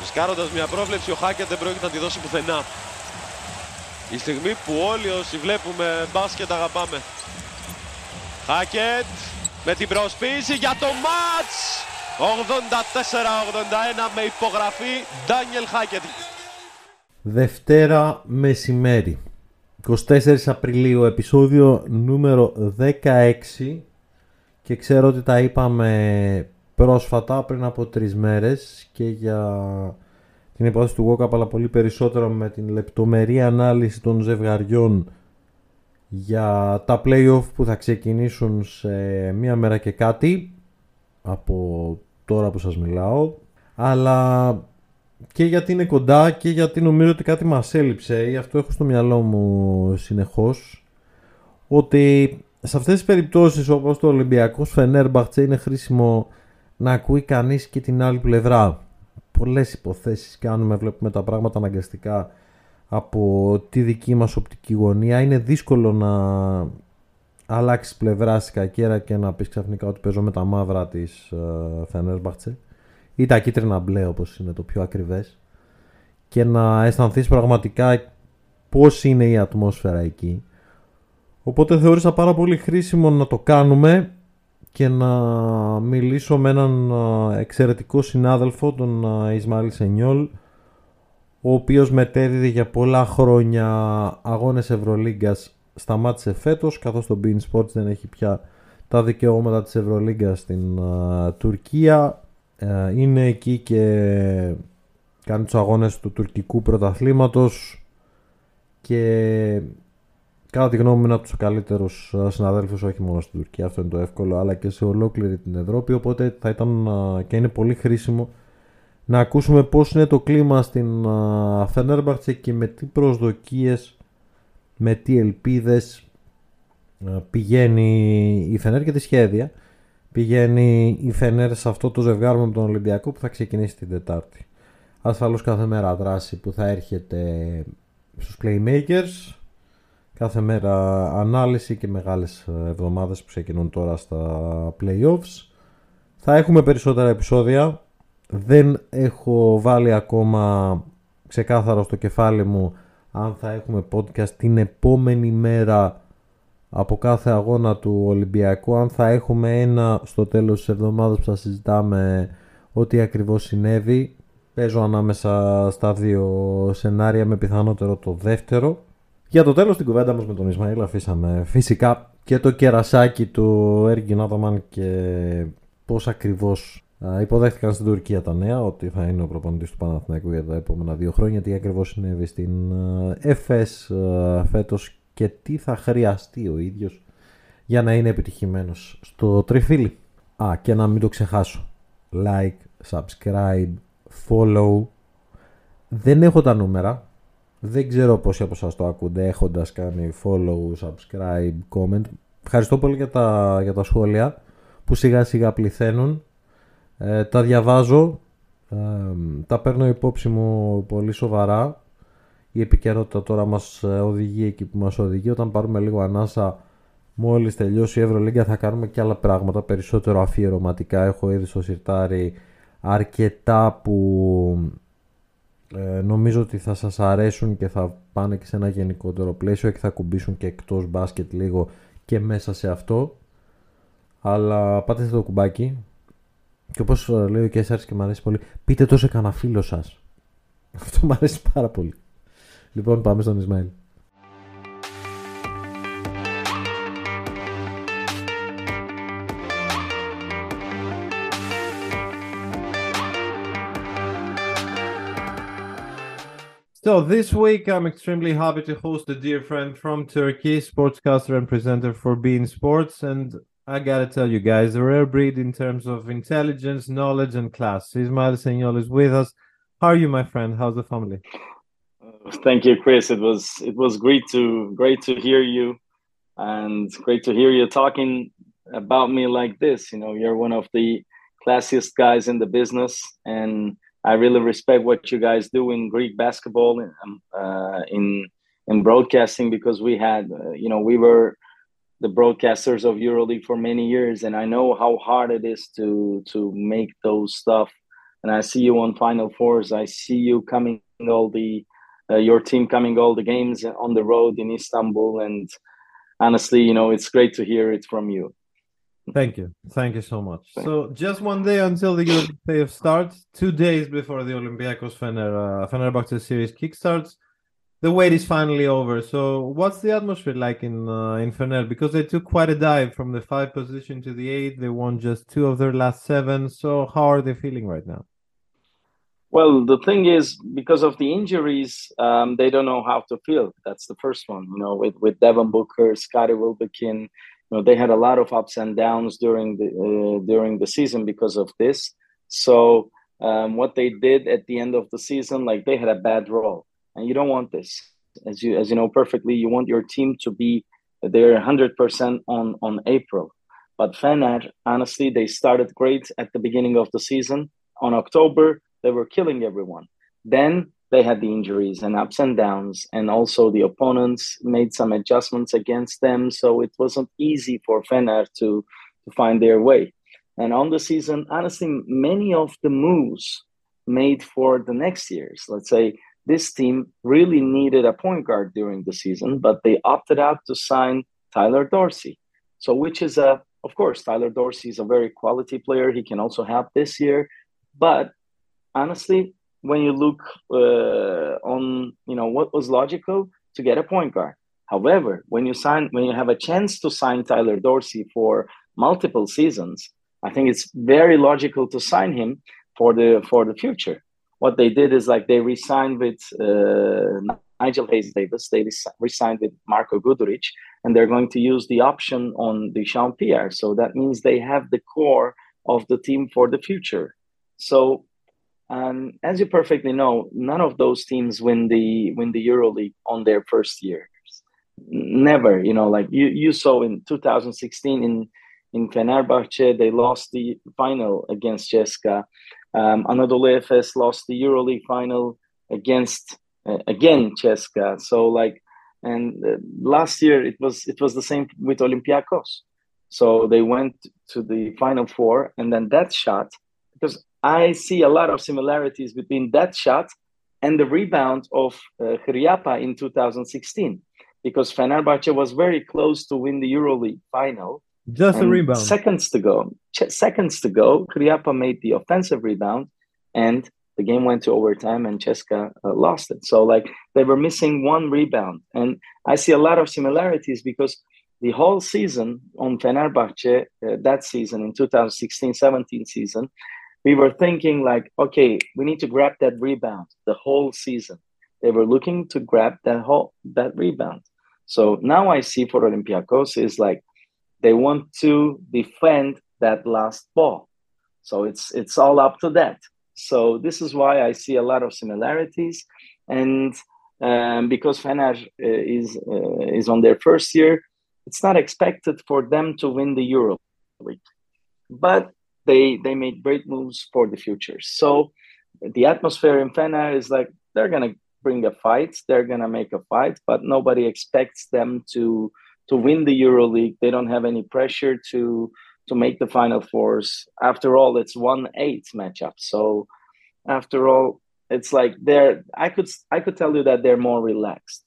Ρισκάροντας μια πρόβλεψη, ο Χάκετ δεν πρόκειται να τη δώσει πουθενά. Η στιγμή που όλοι όσοι βλέπουμε μπάσκετ αγαπάμε. Χάκετ με την προσποίηση για το μάτς. 84-81 με υπογραφή Ντάνιελ Χάκετ. Δευτέρα μεσημέρι. 24 Απριλίου, επεισόδιο νούμερο 16 και ξέρω ότι τα είπαμε πρόσφατα πριν από τρεις μέρες και για την υπόθεση του Walkup αλλά πολύ περισσότερο με την λεπτομερή ανάλυση των ζευγαριών για τα playoff που θα ξεκινήσουν σε μία μέρα και κάτι από τώρα που σας μιλάω. Αλλά και γιατί είναι κοντά και γιατί νομίζω ότι κάτι μας έλειψε ή αυτό έχω στο μυαλό μου συνεχώς ότι σε αυτές τις περιπτώσεις όπως το Ολυμπιακός Φενέρμπαχτσε είναι χρήσιμο να ακούει κανείς και την άλλη πλευρά. Πολλές υποθέσεις κάνουμε, βλέπουμε τα πράγματα αναγκαστικά από τη δική μας οπτική γωνία. Είναι δύσκολο να αλλάξεις πλευρά στη κακέρα και να πεις ξαφνικά ότι παίζω με τα μαύρα της uh, Φενέρμπαχτσε ή τα κίτρινα μπλε όπως είναι το πιο ακριβές και να αισθανθείς πραγματικά πώς είναι η ατμόσφαιρα εκεί. Οπότε θεώρησα πάρα πολύ χρήσιμο να το κάνουμε και να μιλήσω με έναν εξαιρετικό συνάδελφο, τον Ισμαήλ Σενιόλ, ο οποίος μετέδιδε για πολλά χρόνια αγώνες Ευρωλίγκας σταμάτησε φέτος, καθώς το Bean Sports δεν έχει πια τα δικαιώματα της Ευρωλίγκας στην Τουρκία. Ε, είναι εκεί και κάνει τους αγώνες του τουρκικού πρωταθλήματος και κατά τη γνώμη μου είναι από τους καλύτερους ε, συναδέλφους όχι μόνο στην Τουρκία, αυτό είναι το εύκολο, αλλά και σε ολόκληρη την Ευρώπη, οπότε θα ήταν ε, και είναι πολύ χρήσιμο να ακούσουμε πώς είναι το κλίμα στην Φενέρμπαχτσε και με τι προσδοκίες, με τι ελπίδες πηγαίνει η Φενέρ και τη σχέδια πηγαίνει η Φενέρ σε αυτό το ζευγάρι με τον Ολυμπιακό που θα ξεκινήσει την Τετάρτη. Ασφαλώς κάθε μέρα δράση που θα έρχεται στους Playmakers, κάθε μέρα ανάλυση και μεγάλες εβδομάδες που ξεκινούν τώρα στα Playoffs. Θα έχουμε περισσότερα επεισόδια. Δεν έχω βάλει ακόμα ξεκάθαρο στο κεφάλι μου αν θα έχουμε podcast την επόμενη μέρα από κάθε αγώνα του Ολυμπιακού αν θα έχουμε ένα στο τέλος της εβδομάδας που θα συζητάμε ό,τι ακριβώς συνέβη παίζω ανάμεσα στα δύο σενάρια με πιθανότερο το δεύτερο για το τέλος την κουβέντα μας με τον Ισμαήλ αφήσαμε φυσικά και το κερασάκι του Έργιν Άταμαν και πώς ακριβώς υποδέχτηκαν στην Τουρκία τα νέα ότι θα είναι ο προπονητής του Παναθηναϊκού για τα επόμενα δύο χρόνια τι ακριβώς συνέβη στην ΕΦΕΣ φέτος και τι θα χρειαστεί ο ίδιος για να είναι επιτυχημένος στο τριφύλι. Α, και να μην το ξεχάσω. Like, subscribe, follow. Δεν έχω τα νούμερα. Δεν ξέρω πόσοι από σας το ακούνται έχοντας κάνει follow, subscribe, comment. Ευχαριστώ πολύ για τα, για τα σχόλια που σιγά σιγά πληθαίνουν. Ε, τα διαβάζω. Ε, τα παίρνω υπόψη μου πολύ σοβαρά η επικαιρότητα τώρα μας ε, οδηγεί εκεί που μας οδηγεί. Όταν πάρουμε λίγο ανάσα μόλις τελειώσει η Ευρωλίγκα θα κάνουμε και άλλα πράγματα περισσότερο αφιερωματικά. Έχω ήδη στο σιρτάρι αρκετά που ε, νομίζω ότι θα σας αρέσουν και θα πάνε και σε ένα γενικότερο πλαίσιο και θα κουμπίσουν και εκτός μπάσκετ λίγο και μέσα σε αυτό. Αλλά πάτε το κουμπάκι και όπως ε, λέει ο Κέσσαρης και μου αρέσει πολύ, πείτε το σε κανένα φίλο σας. Αυτό μου αρέσει πάρα πολύ. Λοιπόν, πάμε στον Ισμαήλ. So this week I'm extremely happy to host a dear friend from Turkey, sportscaster and presenter for beIN Sports, and I gotta tell you guys, a rare breed in terms of intelligence, knowledge, and class. Ismail Senol is with us. How are you, my friend? How's the family? Uh, thank you, Chris. It was it was great to great to hear you, and great to hear you talking about me like this. You know, you're one of the classiest guys in the business, and I really respect what you guys do in Greek basketball um, uh, in in broadcasting because we had, uh, you know, we were the broadcasters of EuroLeague for many years, and I know how hard it is to to make those stuff and I see you on Final Fours. I see you coming all the uh, your team coming all the games on the road in Istanbul, and honestly, you know, it's great to hear it from you. Thank you. Thank you so much. So just one day until the Euroleague playoff starts, two days before the Olympiacos Fener, uh, Fenerbahce series kickstarts, the wait is finally over. So what's the atmosphere like in uh, in Fener? Because they took quite a dive from the five position to the eight. They won just two of their last seven. So how are they feeling right now? Well, the thing is, because of the injuries, um, they don't know how to feel. That's the first one. You know, with with Devin Booker, Scotty Wilbekin, you know, they had a lot of ups and downs during the uh, during the season because of this. So um, what they did at the end of the season, like they had a bad role and you don't want this. As you as you know perfectly you want your team to be there 100% on on april. But fener honestly they started great at the beginning of the season. On october they were killing everyone. Then they had the injuries and ups and downs and also the opponents made some adjustments against them so it wasn't easy for fener to to find their way and on the season honestly many of the moves made for the next years let's say this team really needed a point guard during the season, but they opted out to sign Tyler Dorsey. So, which is a, of course, Tyler Dorsey is a very quality player. He can also help this year. But honestly, when you look uh, on, you know, what was logical to get a point guard. However, when you sign, when you have a chance to sign Tyler Dorsey for multiple seasons, I think it's very logical to sign him for the for the future what they did is like they resigned with uh, Nigel Hayes Davis, they resigned with Marco Guduric, and they're going to use the option on Sean Pierre. So that means they have the core of the team for the future. So, um, as you perfectly know, none of those teams win the win the EuroLeague on their first years. Never, you know, like you you saw in 2016 in in Fenerbahce, they lost the final against CSKA. Um, Anadolu Efes lost the EuroLeague final against uh, again CSKA. So like, and uh, last year it was it was the same with Olympiacos. So they went to the final four, and then that shot because I see a lot of similarities between that shot and the rebound of uh, in 2016 because Fenerbahce was very close to win the EuroLeague final just a rebound. Seconds to go. Seconds to go. Hryapa made the offensive rebound, and the game went to overtime, and CSKA uh, lost it. So, like, they were missing one rebound. And I see a lot of similarities because the whole season on Fenerbahce, uh, that season in 2016 17 season, we were thinking, like, okay, we need to grab that rebound the whole season. They were looking to grab that whole that rebound. So now I see for Olympiacos is like they want to defend that last ball. So it's it's all up to that. So this is why I see a lot of similarities, and um, because Fener uh, is uh, is on their first year, it's not expected for them to win the Euro League, but they they made great moves for the future. So the atmosphere in Fener is like they're gonna bring a fight, they're gonna make a fight, but nobody expects them to to win the EuroLeague. They don't have any pressure to to make the final fours. After all, it's one eight matchup. So after all, it's like they're I could I could tell you that they're more relaxed.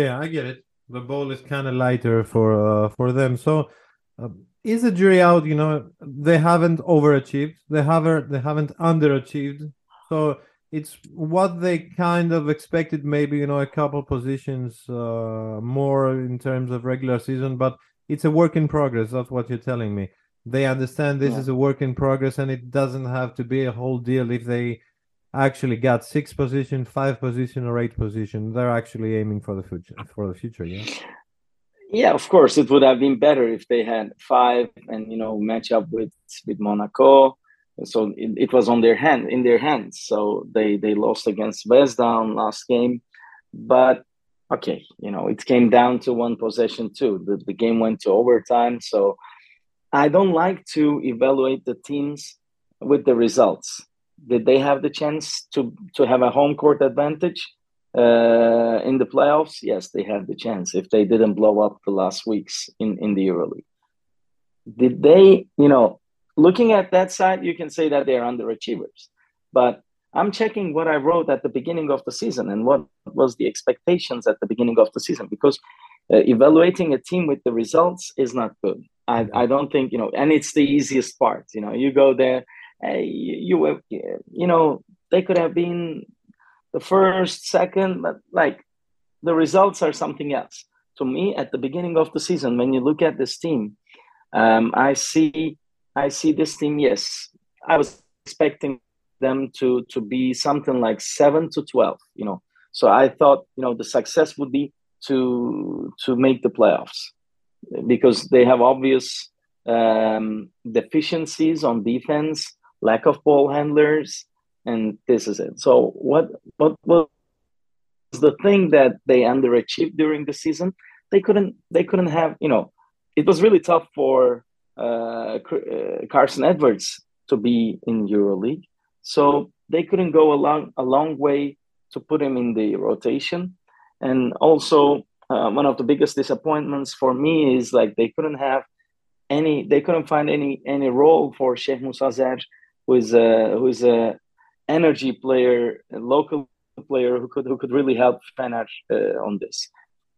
Yeah, I get it. The ball is kind of lighter for uh, for them. So uh, is the jury out? You know, they haven't overachieved. They haven't they haven't underachieved. So it's what they kind of expected maybe you know a couple positions uh, more in terms of regular season but it's a work in progress that's what you're telling me they understand this yeah. is a work in progress and it doesn't have to be a whole deal if they actually got six position five position or eight position they're actually aiming for the future for the future yeah yeah of course it would have been better if they had five and you know match up with with monaco. So it, it, was on their hand in their hands. So they they lost against Zvezda last game. But okay you know it came down to one possession too. The, the game went to overtime. So i don't like to evaluate the teams with the results. Did they have the chance to to have a home court advantage uh, in the playoffs yes they had the chance if they didn't blow up the last weeks in in the euroleague did they you know looking at that side, you can say that they are underachievers. But I'm checking what I wrote at the beginning of the season and what was the expectations at the beginning of the season because uh, evaluating a team with the results is not good. I, I don't think you know, and it's the easiest part. You know, you go there, hey, you you, you know they could have been the first, second, but like the results are something else. To me, at the beginning of the season, when you look at this team, um, I see I see this team. Yes, I was expecting them to to be something like seven to twelve. You know, so I thought you know the success would be to to make the playoffs because they have obvious um, deficiencies on defense, lack of ball handlers, and this is it. So what what was the thing that they underachieved during the season? They couldn't they couldn't have you know it was really tough for uh, uh, Carson Edwards to be in EuroLeague, so they couldn't go a long a long way to put him in the rotation, and also uh, one of the biggest disappointments for me is like they couldn't have any they couldn't find any any role for Şehmus Hazer, who is a who is a energy player, a local player who could who could really help Fener uh, on this.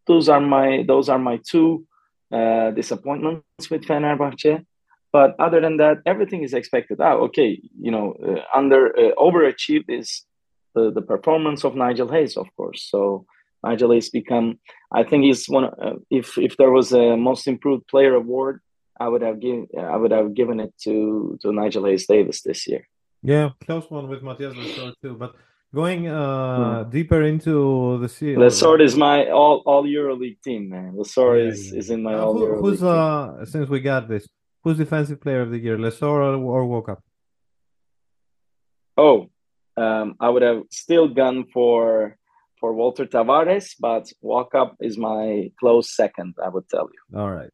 Those are my those are my two uh, disappointments with Fenerbahce. But other than that, everything is expected. Ah, okay, you know, uh, under uh, overachieved is the, the performance of Nigel Hayes, of course. So Nigel Hayes become, I think he's one. Uh, if if there was a most improved player award, I would have given I would have given it to to Nigel Hayes Davis this year. Yeah, close one with Mathias Lesort too. But going uh, hmm. deeper into the series, Lesort is my all all EuroLeague team, man. Lesort yeah, is, yeah. is in my uh, all who, Who's uh since we got this? Who's defensive player of the year, Lesort or, or Oh, um, I would have still gone for for Walter Tavares, but Walkup is my close second. I would tell you. All right.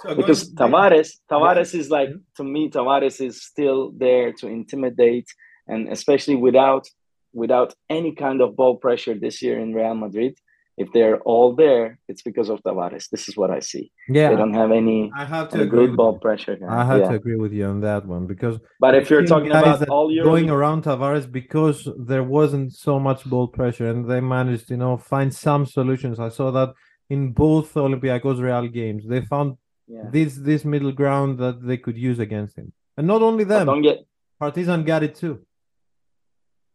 So because Tavares, Tavares yeah. is like mm-hmm. to me, Tavares is still there to intimidate, and especially without without any kind of ball pressure this year in Real Madrid. If they're all there, it's because of Tavares. This is what I see. Yeah, they don't have any. I have to agree good ball you. pressure. I have yeah. to agree with you on that one because. But if you're talking about all year going around Tavares because there wasn't so much ball pressure and they managed, you know, find some solutions. I saw that in both Olympiacos Real games. They found yeah. this this middle ground that they could use against him. And not only them, don't get Partizan got it too.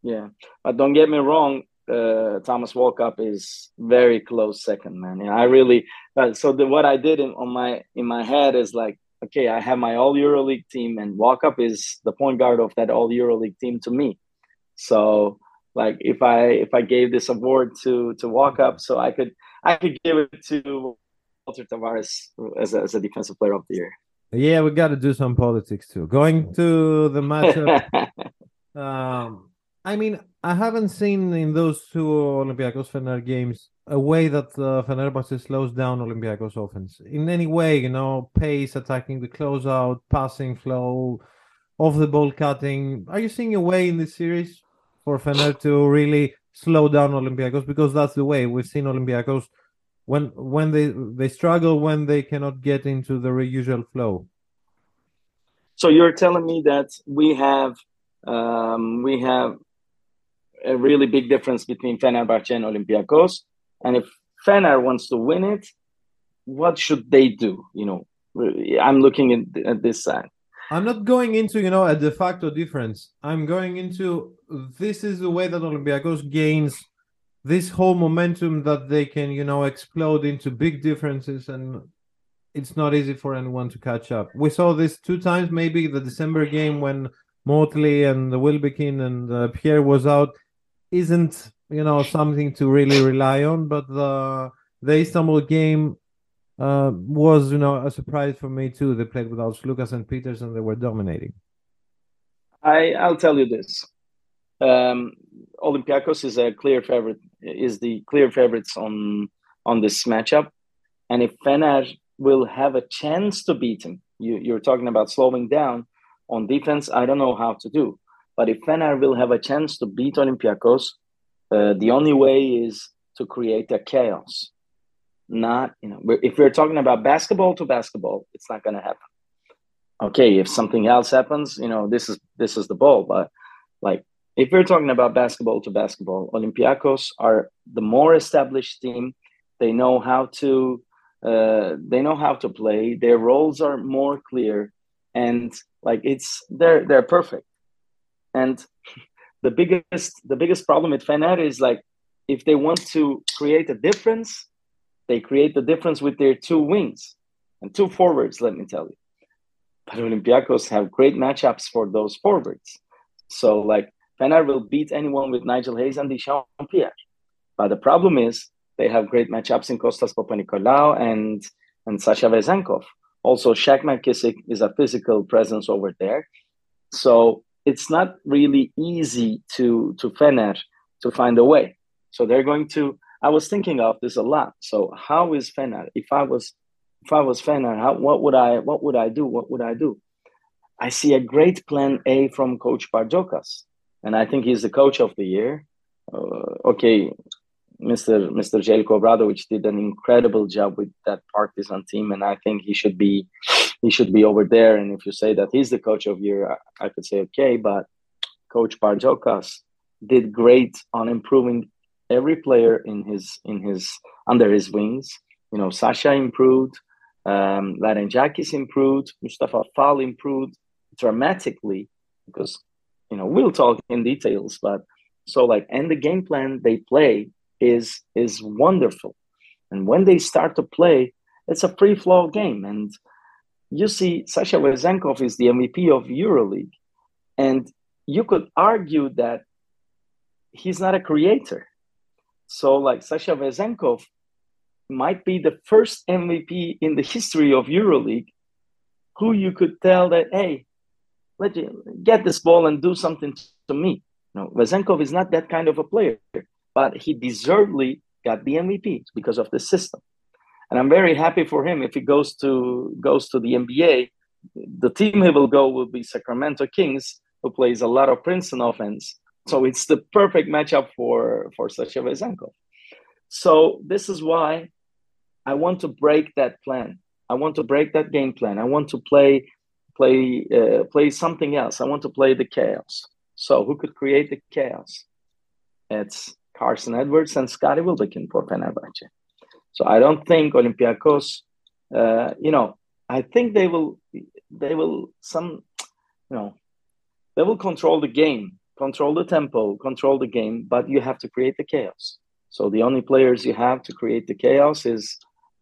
Yeah, but don't get me wrong. Uh, Thomas Walkup is very close second, man. Yeah, I really. Uh, so the, what I did in on my in my head is like, okay, I have my All EuroLeague team, and Walkup is the point guard of that All EuroLeague team to me. So like if I if I gave this award to to Walkup, so I could I could give it to Walter Tavares as a, as a defensive player of the year. Yeah, we got to do some politics too. Going to the matchup. um, I mean, I haven't seen in those two Olympiacos Fener games a way that uh, Fenerbahce slows down Olympiacos offense in any way. You know, pace, attacking the closeout, passing flow, off the ball cutting. Are you seeing a way in this series for Fener to really slow down Olympiacos? Because that's the way we've seen Olympiacos when when they they struggle when they cannot get into the usual flow. So you're telling me that we have um, we have a really big difference between Fenerbahce and Olympiacos, and if Fener wants to win it, what should they do? You know, I'm looking at, at this side. I'm not going into you know a de facto difference. I'm going into this is the way that Olympiacos gains this whole momentum that they can you know explode into big differences and it's not easy for anyone to catch up. We saw this two times maybe the december game when Motley and the Wilbekin and uh, Pierre was out isn't you know something to really rely on but the the Istanbul game uh, was you know a surprise for me too. They played without Lucas and Peters and they were dominating. I I'll tell you this. Um, Olympiacos is a clear favorite is the clear favorites on on this matchup. And if Fener will have a chance to beat him, you, you're talking about slowing down on defense. I don't know how to do, but if Fener will have a chance to beat Olympiacos, uh, the only way is to create a chaos. Not you know, if we're talking about basketball to basketball, it's not going to happen. okay, if something else happens, you know, this is this is the ball. But like if we're talking about basketball to basketball, Olympiacos are the more established team. They know how to uh, they know how to play. Their roles are more clear, and like it's they're they're perfect. And the biggest the biggest problem with Fener is like if they want to create a difference, they create the difference with their two wings and two forwards. Let me tell you, but Olympiacos have great matchups for those forwards. So like Fener will beat anyone with Nigel Hayes and Dyshawn Pierre. But the problem is they have great matchups in Kostas Papanikolaou and and Sasha Vezenkov. Also, Shaq McKissic is a physical presence over there. So it's not really easy to to Fener to find a way. So they're going to. I was thinking of this a lot. So how is Fener? If I was if I was Fener, how, what would I what would I do? What would I do? I see a great plan A from Coach Bartzokas, and I think he's the coach of the year. Uh, okay, Mr. Mr. Zeljko Obradovic did an incredible job with that Partizan team, and I think he should be he should be over there. And if you say that he's the coach of year, I, I could say okay, but Coach Bartzokas did great on improving every player in his in his under his wings. You know, Sasha improved, um, Larentzakis improved, Mustafa Fall improved dramatically because you know we'll talk in details, but so like and the game plan they play is is wonderful. And when they start to play, it's a free flow game. And you see, Sasha Vezenkov is the MVP of EuroLeague, and you could argue that he's not a creator. So, like Sasha Vezenkov might be the first MVP in the history of EuroLeague who you could tell that, hey, let you get this ball and do something to me. No, Vezenkov is not that kind of a player but he deservedly got the MVP because of the system. And I'm very happy for him if he goes to goes to the NBA. The team he will go will be Sacramento Kings, who plays a lot of Princeton offense. So it's the perfect matchup for for Sasha Vezenkov. So this is why I want to break that plan. I want to break that game plan. I want to play play uh, play something else. I want to play the chaos. So who could create the chaos? It's Carson Edwards and Scotty Wilbekin for Fenerbahce. So I don't think Olympiacos, uh, you know, I think they will, they will some, you know, they will control the game, control the tempo, control the game, but you have to create the chaos. So the only players you have to create the chaos is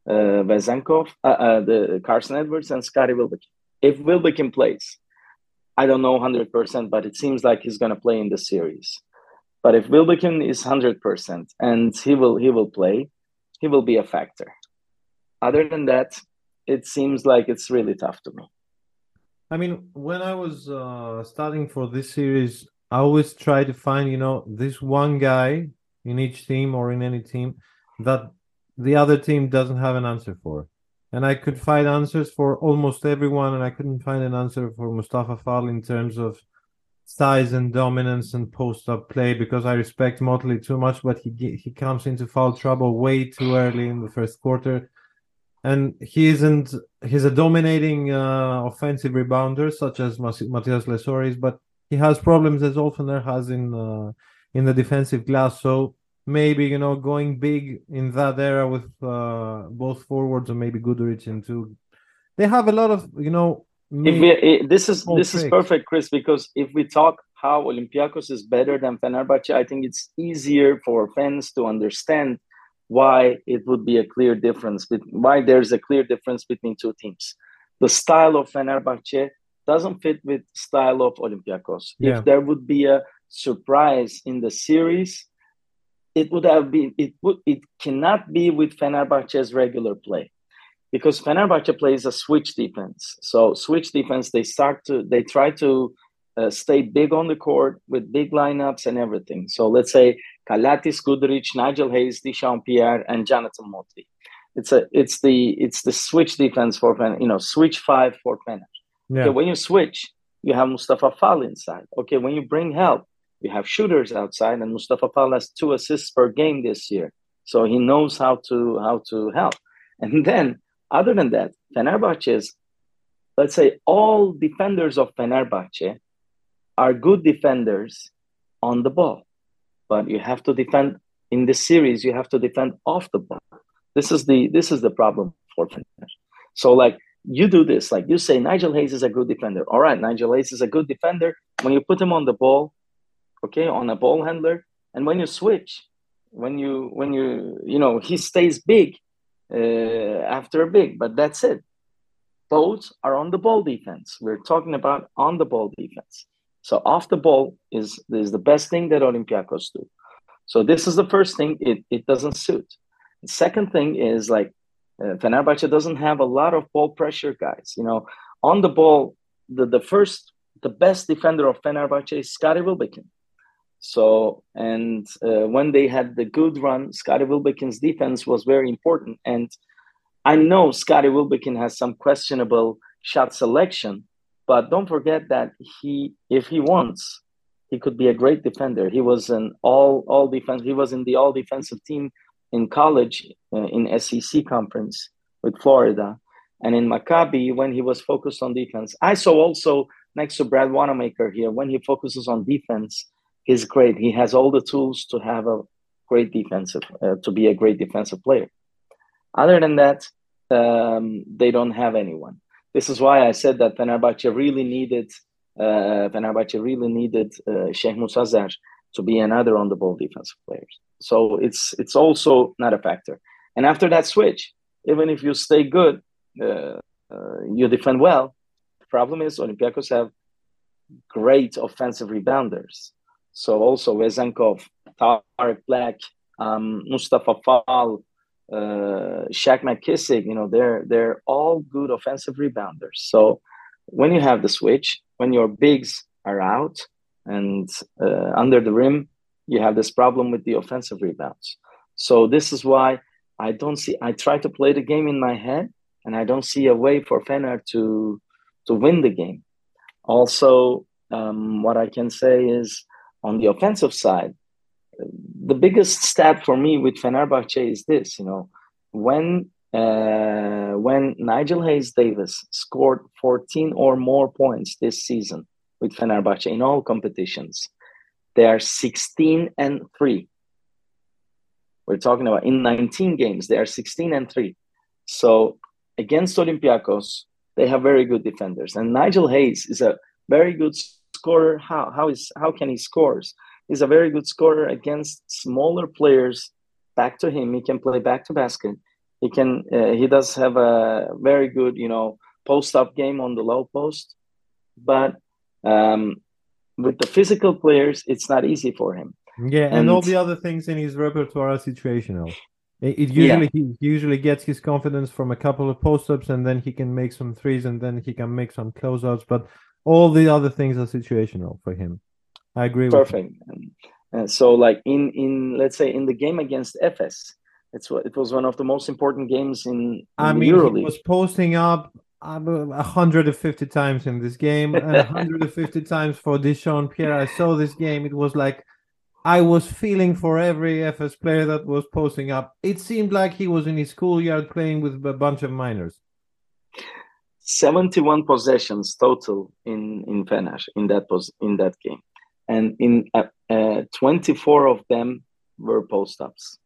uh, Vezenkov, uh, uh, the Carson Edwards, and Scotty Wilbekin. If Wilbekin plays, I don't know 100%, but it seems like he's going to play in the series. But if Wilbekin is hundred percent and he will he will play, he will be a factor. Other than that, it seems like it's really tough to me. I mean, when I was uh, for this series, I always try to find, you know, this one guy in each team or in any team that the other team doesn't have an answer for. And I could find answers for almost everyone, and I couldn't find an answer for Mustafa Fall in terms of size and dominance and post up play because I respect Motley too much, but he he comes into foul trouble way too early in the first quarter, and he isn't. He's a dominating uh, offensive rebounder such as Matias Lesoris, but he has problems as Olfener has in uh, in the defensive glass. So maybe you know going big in that era with uh, both forwards or maybe Guduric into. They have a lot of you know if we, this is this trick. is perfect, Chris, because if we talk how Olympiacos is better than Fenerbahce, I think it's easier for fans to understand why it would be a clear difference, why there's a clear difference between two teams. The style of Fenerbahce doesn't fit with style of Olympiacos. Yeah. If there would be a surprise in the series, it would have been it would it cannot be with Fenerbahce's regular play because Fenerbahce plays a switch defense. So switch defense, they start to they try to uh, stay big on the court with big lineups and everything. So let's say Calathes, Guduric, Nigel Hayes, Dyshawn Pierre, and Jonathan Motley. It's a it's the it's the switch defense for Fen, you know switch five for Fener. Yeah. Okay, when you switch, you have Mustafa Fall inside. Okay, when you bring help, you have shooters outside, and Mustafa Fall has two assists per game this year, so he knows how to how to help. And then other than that, Fenerbahce's let's say all defenders of Fenerbahce are good defenders on the ball, but you have to defend in this series. You have to defend off the ball. This is the this is the problem for Fener. So like you do this, like you say Nigel Hayes is a good defender. All right, Nigel Hayes is a good defender when you put him on the ball, okay, on a ball handler, and when you switch, when you when you you know he stays big uh, after a big, but that's it. Those are on the ball defense. We're talking about on the ball defense. So off the ball is is the best thing that Olympiacos do. So this is the first thing. It it doesn't suit. The second thing is like uh, Fenerbahce doesn't have a lot of ball pressure guys. You know, on the ball, the the first the best defender of Fenerbahce is Scotty Wilbekin. So, and uh, when they had the good run, Scottie Wilbekin's defense was very important. And I know Scottie Wilbekin has some questionable shot selection, but don't forget that he, if he wants, he could be a great defender. He was an all all defense. He was in the all defensive team in college uh, in SEC conference with Florida, and in Maccabi when he was focused on defense. I saw also next to Brad Wanamaker here when he focuses on defense, he's great. He has all the tools to have a great defensive uh, to be a great defensive player. Other than that, um, they don't have anyone. This is why I said that Fenerbahce really needed uh, Fenerbahce really needed uh, Şehmus Hazer to be another on the ball defensive player. So it's it's also not a factor. And after that switch, even if you stay good, uh, uh, you defend well. The problem is Olympiacos have great offensive rebounders. So also Vezenkov, Tarik Black, um, Mustafa Fall, uh, Shaq McKissic, you know, they're they're all good offensive rebounders. So when you have the switch, when your bigs are out and uh, under the rim, you have this problem with the offensive rebounds. So this is why I don't see. I try to play the game in my head, and I don't see a way for Fener to to win the game. Also, um, what I can say is on the offensive side, the biggest stat for me with Fenerbahce is this. You know, when uh, when Nigel Hayes Davis scored 14 or more points this season with Fenerbahce in all competitions, they are 16 and 3. We're talking about in 19 games, they are 16 and 3. So against Olympiacos, they have very good defenders. And Nigel Hayes is a very good scorer. How, how, is, how can he scores? He's a very good scorer against smaller players. Back to him, he can play back to basket. He can. Uh, he does have a very good, you know, post up game on the low post, but um, with the physical players, it's not easy for him. Yeah, and, and all the other things in his repertoire are situational. It, it usually yeah. he usually gets his confidence from a couple of post ups, and then he can make some threes, and then he can make some closeouts. But all the other things are situational for him. I agree. Perfect. And so, like in in let's say in the game against Efes, it's it was one of the most important games in, in I mean, EuroLeague. he was posting up uh, 150 times in this game and 150 times for Dyshawn Pierre. I saw this game. It was like I was feeling for every Efes player that was posting up. It seemed like he was in his schoolyard playing with a bunch of minors. 71 possessions total in in Fener in that pos- in that game, and in uh, uh, 24 of them were post ups.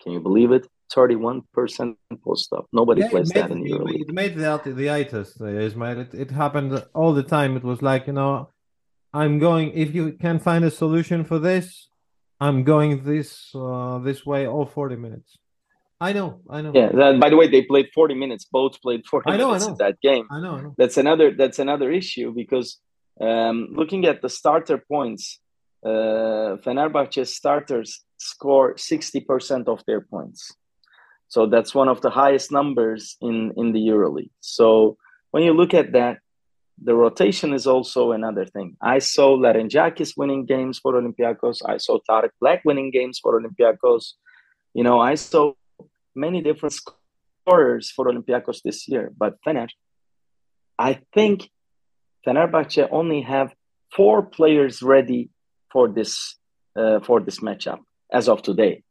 Can you believe it? 31% post up. Nobody yeah, plays made, that in Europe. It made the the itis, uh, Ismail. It, it happened all the time. It was like you know, I'm going. If you can find a solution for this, I'm going this uh, this way all 40 minutes. I know, I know. Yeah. That, by the way, they played 40 minutes. Both played 40 I know, minutes I know. in that game. I know, I know. That's another. That's another issue because um, looking at the starter points, uh, Fenerbahce starters score 60% of their points. So that's one of the highest numbers in, in the EuroLeague. So when you look at that, the rotation is also another thing. I saw Larentzakis winning games for Olympiacos. I saw Tarik Black winning games for Olympiacos. You know, I saw many different scorers for Olympiacos this year. But Fener, I think Fenerbahce only have four players ready for this uh, for this matchup as of today.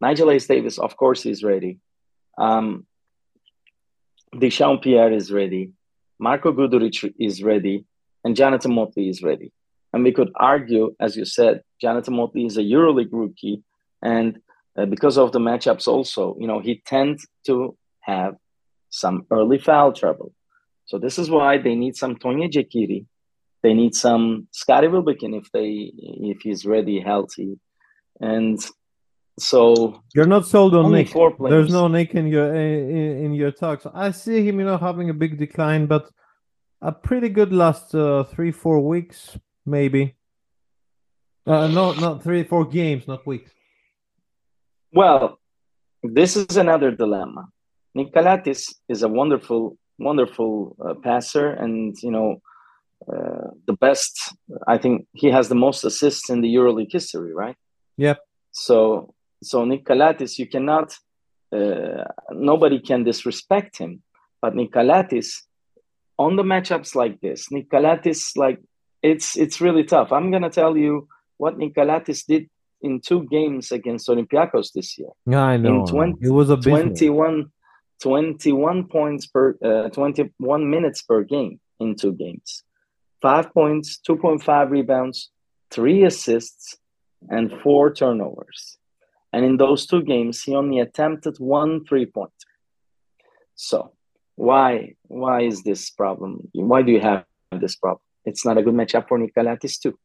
Nigel Hayes Davis, of course, is ready. Um, Pierre is ready. Marco Guduric is ready, and Jonathan Motley is ready. And we could argue, as you said, Jonathan Motley is a EuroLeague rookie, and uh, because of the matchups, also, you know, he tends to have some early foul trouble. So this is why they need some Tonye Jekiri. They need some Scotty Wilbekin if they if he's ready, healthy, and so you're not sold on Nick. four. There's no Nick in your in, in your talks. I see him, you know, having a big decline, but a pretty good last uh, three four weeks maybe. Uh, no, not three four games, not weeks. Well, this is another dilemma. Nick Calathes is a wonderful, wonderful uh, passer, and you know, uh, the best. I think he has the most assists in the EuroLeague history, right? Yep. So, so Nick Calathes, you cannot. Uh, nobody can disrespect him, but Nick Calathes, on the matchups like this, Nick Calathes, like it's it's really tough. I'm gonna tell you what Nick Calathes did in two games against Olympiacos this year. Yeah, I know. In 20, it was a 21, 21 points per uh, 21 minutes per game in two games. Five points, 2.5 rebounds, three assists, and four turnovers. And in those two games, he only attempted one three pointer. So, why why is this problem? Why do you have this problem? It's not a good matchup for Nick Calathes too,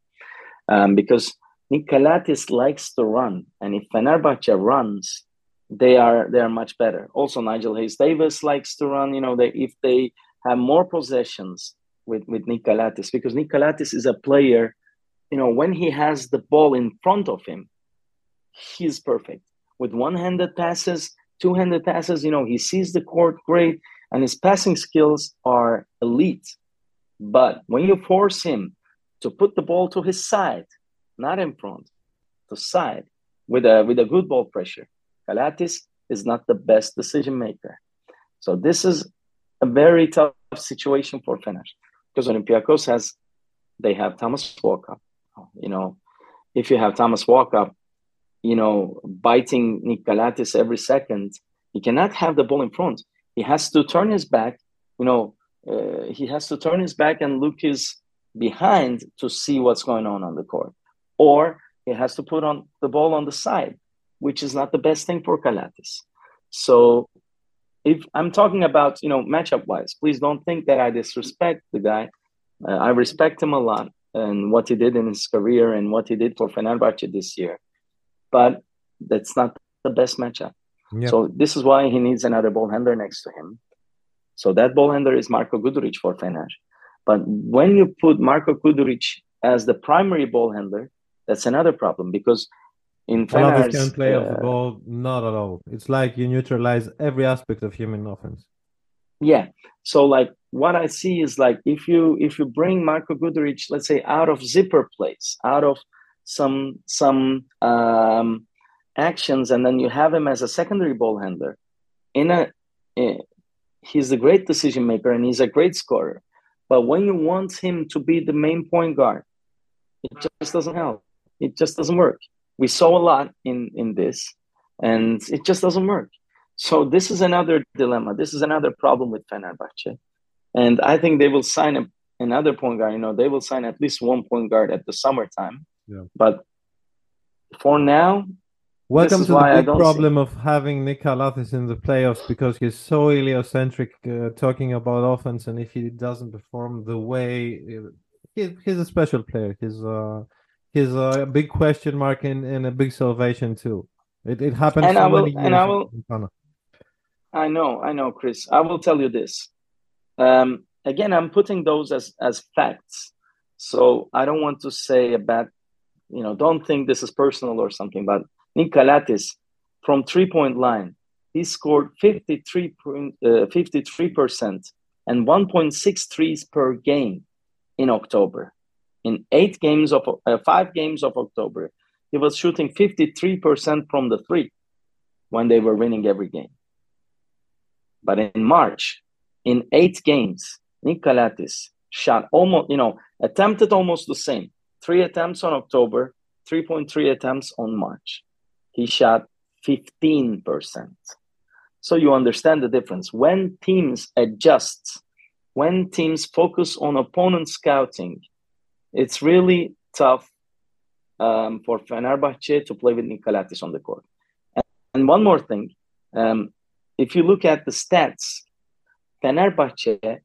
um, because Nick Calathes likes to run, and if Fenerbahce runs, they are they are much better. Also, Nigel Hayes Davis likes to run. You know, they if they have more possessions with with Nick Calathes, because Nick Calathes is a player. You know, when he has the ball in front of him, he's perfect with one-handed passes, two-handed passes. You know, he sees the court great, and his passing skills are elite. But when you force him to put the ball to his side, not in front, to side with a with a good ball pressure. Calathes is not the best decision maker. So this is a very tough situation for Fener because Olympiacos has they have Thomas Walkup. You know, if you have Thomas Walkup, you know, biting Nick Calathes every second, he cannot have the ball in front. He has to turn his back. You know, uh, he has to turn his back and look his behind to see what's going on on the court or he has to put on the ball on the side, which is not the best thing for Calathes. So if I'm talking about, you know, matchup wise, please don't think that I disrespect the guy. Uh, I respect him a lot and what he did in his career and what he did for Fenerbahce this year. But that's not the best matchup. Yep. So this is why he needs another ball handler next to him. So that ball handler is Marco Guduric for Fener. But when you put Marco Guduric as the primary ball handler, that's another problem because in Fener's can play uh, off the ball, not at all. It's like you neutralize every aspect of human offense. Yeah. So like what I see is like if you if you bring Marko Guduric, let's say out of zipper plays, out of some some um, actions, and then you have him as a secondary ball handler, in a in, he's a great decision maker and he's a great scorer. But when you want him to be the main point guard, it just doesn't help it just doesn't work. We saw a lot in in this, and it just doesn't work. So this is another dilemma. This is another problem with Fenerbahce, and I think they will sign a, another point guard. You know, they will sign at least one point guard at the summertime. Yeah. But for now, Welcome to the big problem see... of having Nick Calathes in the playoffs because he's so heliocentric, uh, talking about offense, and if he doesn't perform the way, uh, he, he's a special player. He's uh, He's a big question mark and, and a big salvation too. It it happens and so I will, many and I will, I know, I know, Chris. I will tell you this. Um, again, I'm putting those as as facts. So I don't want to say a bad, you know, don't think this is personal or something. But Nick from three point line, he scored 53 uh, percent and 1.6 threes per game in October in eight games of uh, five games of October, he was shooting 53% from the three when they were winning every game. But in March, in eight games, Nick Calathes shot almost, you know, attempted almost the same. Three attempts on October, 3.3 attempts on March. He shot 15%. So you understand the difference. When teams adjust when teams focus on opponent scouting, it's really tough um, for Fenerbahce to play with Nick Calathes on the court. And, and one more thing, um, if you look at the stats, Fenerbahce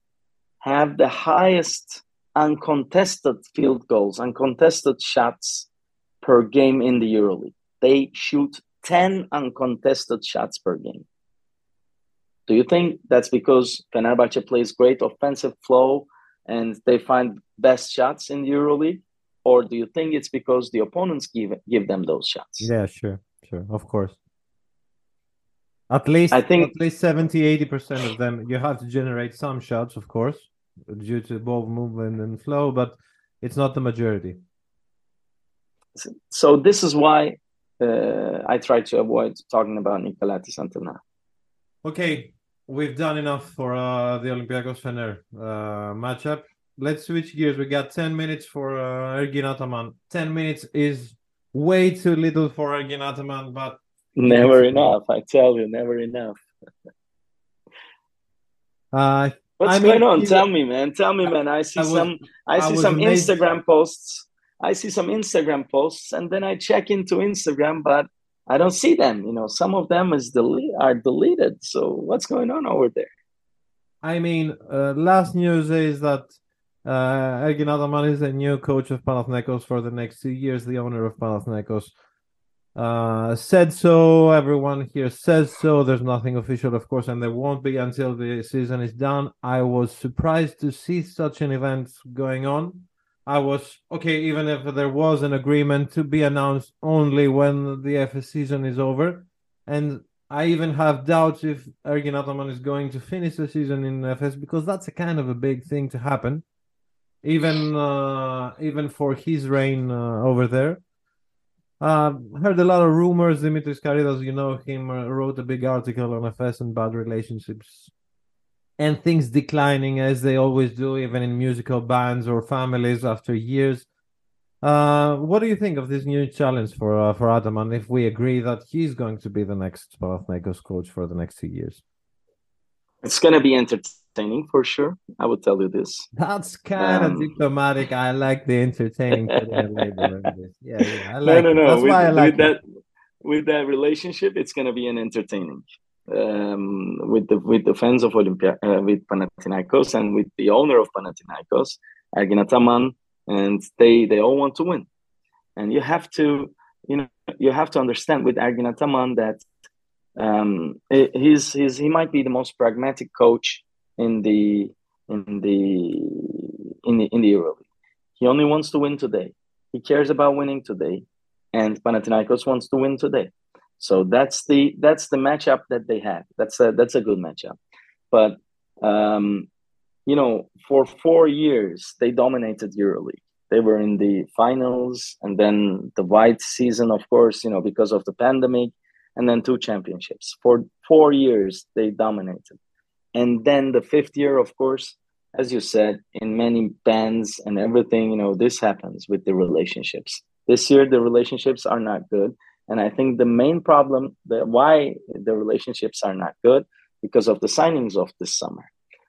have the highest uncontested field goals, uncontested shots per game in the EuroLeague. They shoot 10 uncontested shots per game. Do you think that's because Fenerbahce plays great offensive flow and they find best shots in the EuroLeague? Or do you think it's because the opponents give give them those shots? Yeah, sure, sure, of course. At least I think at least 70 80% of them you have to generate some shots, of course, due to ball movement and flow, but it's not the majority. So this is why uh, I try to avoid talking about Nick Calathes until now. Okay, we've done enough for uh, the Olympiacos Fener uh, matchup. Let's switch gears. We got 10 minutes for uh, Ergin Ataman. 10 minutes is way too little for Ergin Ataman, but never enough. I tell you, never enough. uh, What's I going mean, on? Tell me, man. Tell me, man. I see I was- some. I I see was some amazed- Instagram posts. I see some Instagram posts, and then I check into Instagram, but I don't see them. You know, some of them is delete are deleted. So what's going on over there? I mean, uh, last news is that uh, Ergin is the new coach of Panathinaikos for the next two years, the owner of Panathinaikos. Uh, said so. Everyone here says so. There's nothing official, of course, and there won't be until the season is done. I was surprised to see such an event going on. I was okay, even if there was an agreement to be announced only when the Efes season is over. And I even have doubts if Ergin Ataman is going to finish the season in Efes because that's a kind of a big thing to happen, even uh, even for his reign uh, over there. Uh, heard a lot of rumors. Dimitris Karidas, you know him, uh, wrote a big article on Efes and bad relationships and things declining as they always do, even in musical bands or families after years. Uh, what do you think of this new challenge for uh, for Ataman? If we agree that he's going to be the next Panathinaikos coach for the next two years, It's gonna be entertaining for sure. I would tell you this. that's kind of Um, diplomatic. I like the entertaining label. Yeah, yeah, I no, like no, it. no. That's with, why I like with it. that, with that relationship, it's gonna be an entertaining. Um, with the with the fans of Olympia, uh, with Panathinaikos, and with the owner of Panathinaikos, Ergin Ataman, and they they all want to win. And you have to, you know, you have to understand with Ergin Ataman that um, he- he's he's he might be the most pragmatic coach in the in the in the in the EuroLeague. He only wants to win today. He cares about winning today, and Panathinaikos wants to win today. So that's the that's the matchup that they have. That's a that's a good matchup. But um, you know, for four years they dominated EuroLeague. They were in the finals, and then the white season, of course, you know, because of the pandemic, and then two championships. For four years they dominated, and then the fifth year, of course, as you said, in many bands and everything, you know, this happens with the relationships. This year, the relationships are not good. And I think the main problem, the, why the relationships are not good, because of the signings of this summer.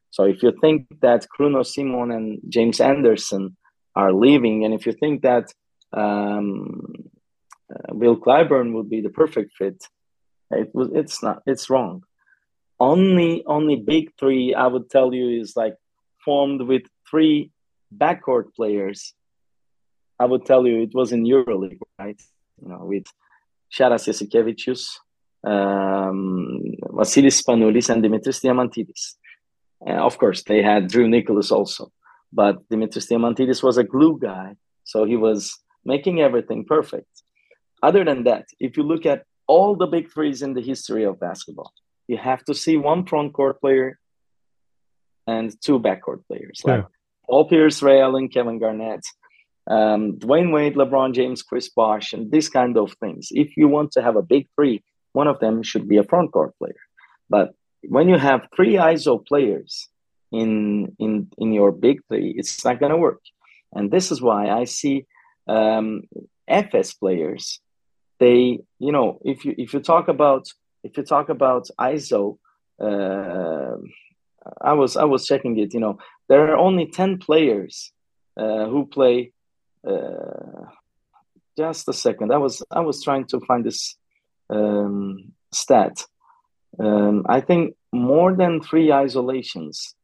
So if you think that Kruno Simon and James Anderson are leaving, and if you think that um, uh, Will Clyburn would be the perfect fit, it was it's not. It's wrong. Only only big three I would tell you is like formed with three backcourt players. I would tell you it was in EuroLeague, right? You know, with Sharas Jasikevicius, um, Vasilis Spanoulis, and Dimitris Diamantidis. And of course, they had Drew Nicholas also, but Dimitris Diamantidis was a glue guy, so he was making everything perfect. Other than that, if you look at all the big threes in the history of basketball, you have to see one front court player and two backcourt players, Sure. like Paul Pierce, Ray Allen, Kevin Garnett, um, Dwyane Wade, LeBron James, Chris Bosh, and these kind of things. If you want to have a big three, one of them should be a front court player. But when you have three ISO players in in in your big three, it's not going to work. And this is why I see um, Efes players. They, you know, if you if you talk about if you talk about ISO, uh, I was I was checking it. You know, there are only ten players uh, who play. Uh, just a second. I was I was trying to find this um, stat. Um, I think more than three isolations.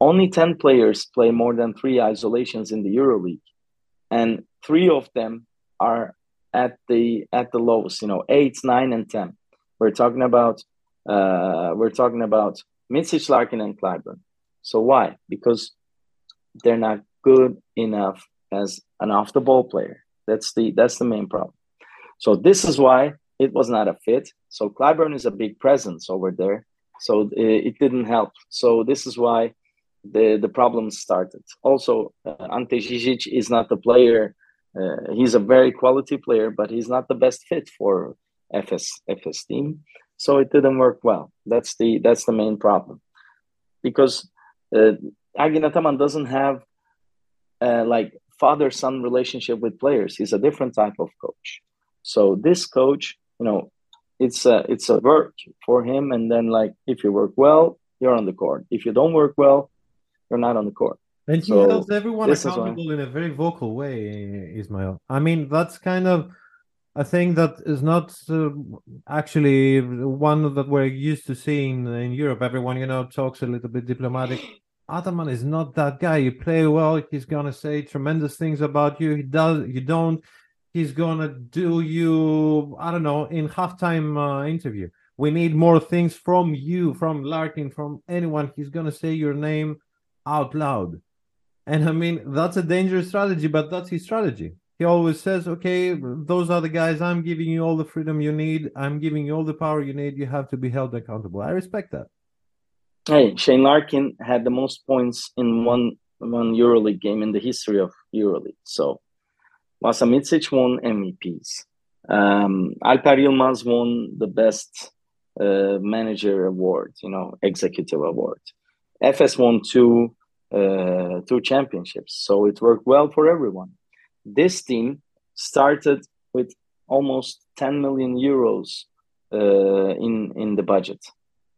Only ten players play more than three isolations in the EuroLeague, and three of them are at the at the lowest. You know, eight, nine, and ten. We're talking about uh, we're talking about Micic, Larkin, and Clyburn. So why? Because they're not good enough as an off the ball player. That's the that's the main problem. So this is why it was not a fit. So Clyburn is a big presence over there. So it, it didn't help. So this is why the the problems started. Also, uh, Ante Zizic is not the player. Uh, he's a very quality player, but he's not the best fit for Efes Efes team. So it didn't work well. That's the that's the main problem, because uh, Ataman doesn't have uh, like father son relationship with players. He's a different type of coach. So this coach, you know, it's a it's a work for him. And then like if you work well, you're on the court. If you don't work well, you're not on the court. And he so holds everyone accountable in a very vocal way, Ismail. I mean, that's kind of a thing that is not uh, actually one that we're used to seeing in Europe. Everyone, you know, talks a little bit diplomatic. Ataman is not that guy. You play well, he's gonna say tremendous things about you. He does, you don't. He's gonna do you. I don't know in halftime uh, interview. We need more things from you, from Larkin, from anyone. He's gonna say your name out loud, and I mean that's a dangerous strategy, but that's his strategy. He always says, "Okay, those are the guys. I'm giving you all the freedom you need. I'm giving you all the power you need. You have to be held accountable." I respect that. Hey, Shane Larkin had the most points in one one EuroLeague game in the history of EuroLeague. So Vasa Micic won MVPs. Um, Alper Yilmaz won the best uh, manager award, you know, executive award. Efes won two uh, two championships, so it worked well for everyone. This team started with almost 10 million euros uh, in in the budget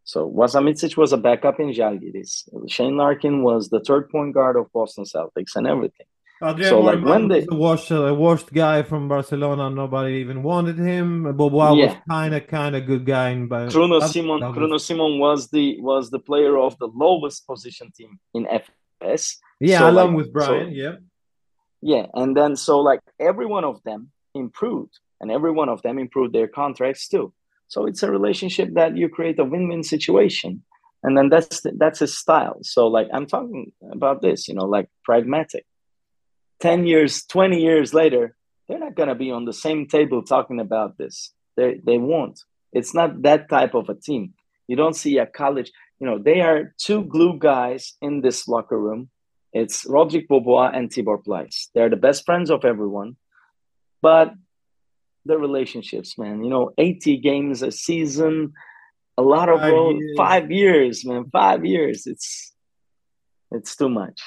so Vasa Micic was a backup in Žalgiris. Shane Larkin was the third point guard of Boston Celtics and everything. Adrian so like when they the washed, uh, washed guy from Barcelona, nobody even wanted him. Beaubois yeah. was kind of kind of good guy. In, but Kruno Simon, was... Kruno Simon was the was the player of the lowest position team in Efes. Yeah, so along like, with Brian. So, yeah, yeah, and then so like every one of them improved, and every one of them improved their contracts too. So it's a relationship that you create a win-win situation, and then that's that's his style. So like I'm talking about this, you know, like pragmatic. Ten years, twenty years later, they're not gonna be on the same table talking about this. They they won't. It's not that type of a team. You don't see a college. You know, they are two glue guys in this locker room. It's Rodrigue Beaubois and Tibor Pleiss. They're the best friends of everyone, but the relationships, man. You know, 80 games a season, a lot of five years. five years, man. Five years. It's it's too much.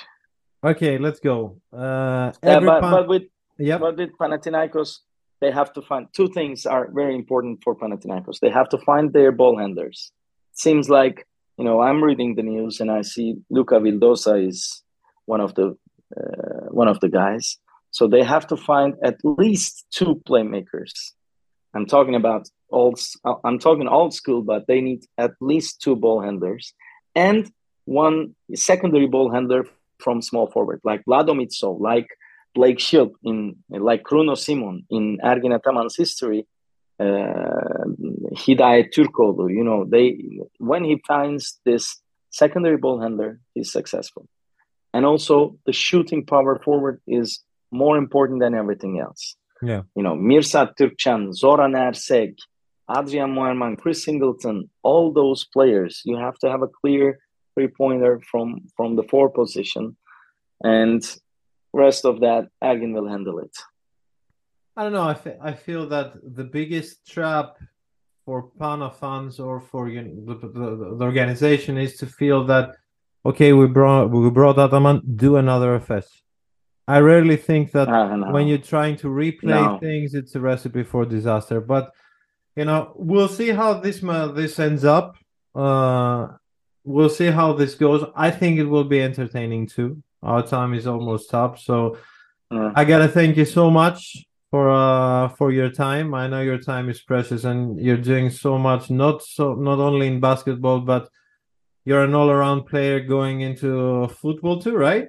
Okay, let's go. Uh, yeah, but, pan- but with yeah, but with Panathinaikos, they have to find two things are very important for Panathinaikos. They have to find their ball handlers. Seems like you know I'm reading the news and I see Luca Vildoza is one of the uh, one of the guys. So they have to find at least two playmakers. I'm talking about old. I'm talking old school, but they need at least two ball handlers and one secondary ball handler from small forward, like Vlado Micov, like Blake Schilb, in like Kruno Simon in Ergin Ataman's history. Uh, Hidayet Turkoğlu, you know, they when he finds this secondary ball handler, he's successful. And also the shooting power forward is more important than everything else. Yeah. You know, Mirsad Türkcan, Zoran Erceg, Adrien Moerman, Chris Singleton, all those players, you have to have a clear three pointer from from the four position. And rest of that, Agin will handle it. I don't know. I, f- I feel that the biggest trap for Pana fans or for you know, the, the, the, organization is to feel that okay, we brought we brought Ataman, do another Efes. I rarely think that uh, when you're trying to replay no. things, it's a recipe for disaster. But you know, we'll see how this this ends up. Uh, we'll see how this goes. I think it will be entertaining too. Our time is almost up, so Yeah. I gotta thank you so much for uh for your time. I know your time is precious, and you're doing so much. Not so not only in basketball, but you're an all-around player going into football too, right?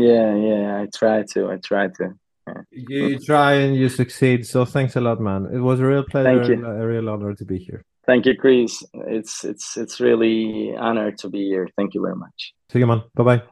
Yeah, yeah. I try to. I try to. You, you mm-hmm. try and you succeed. So thanks a lot, man. It was a real pleasure, Thank you. and a real honor to be here. Thank you, Chris. It's it's it's really honor to be here. Thank you very much. See you, man. Bye bye.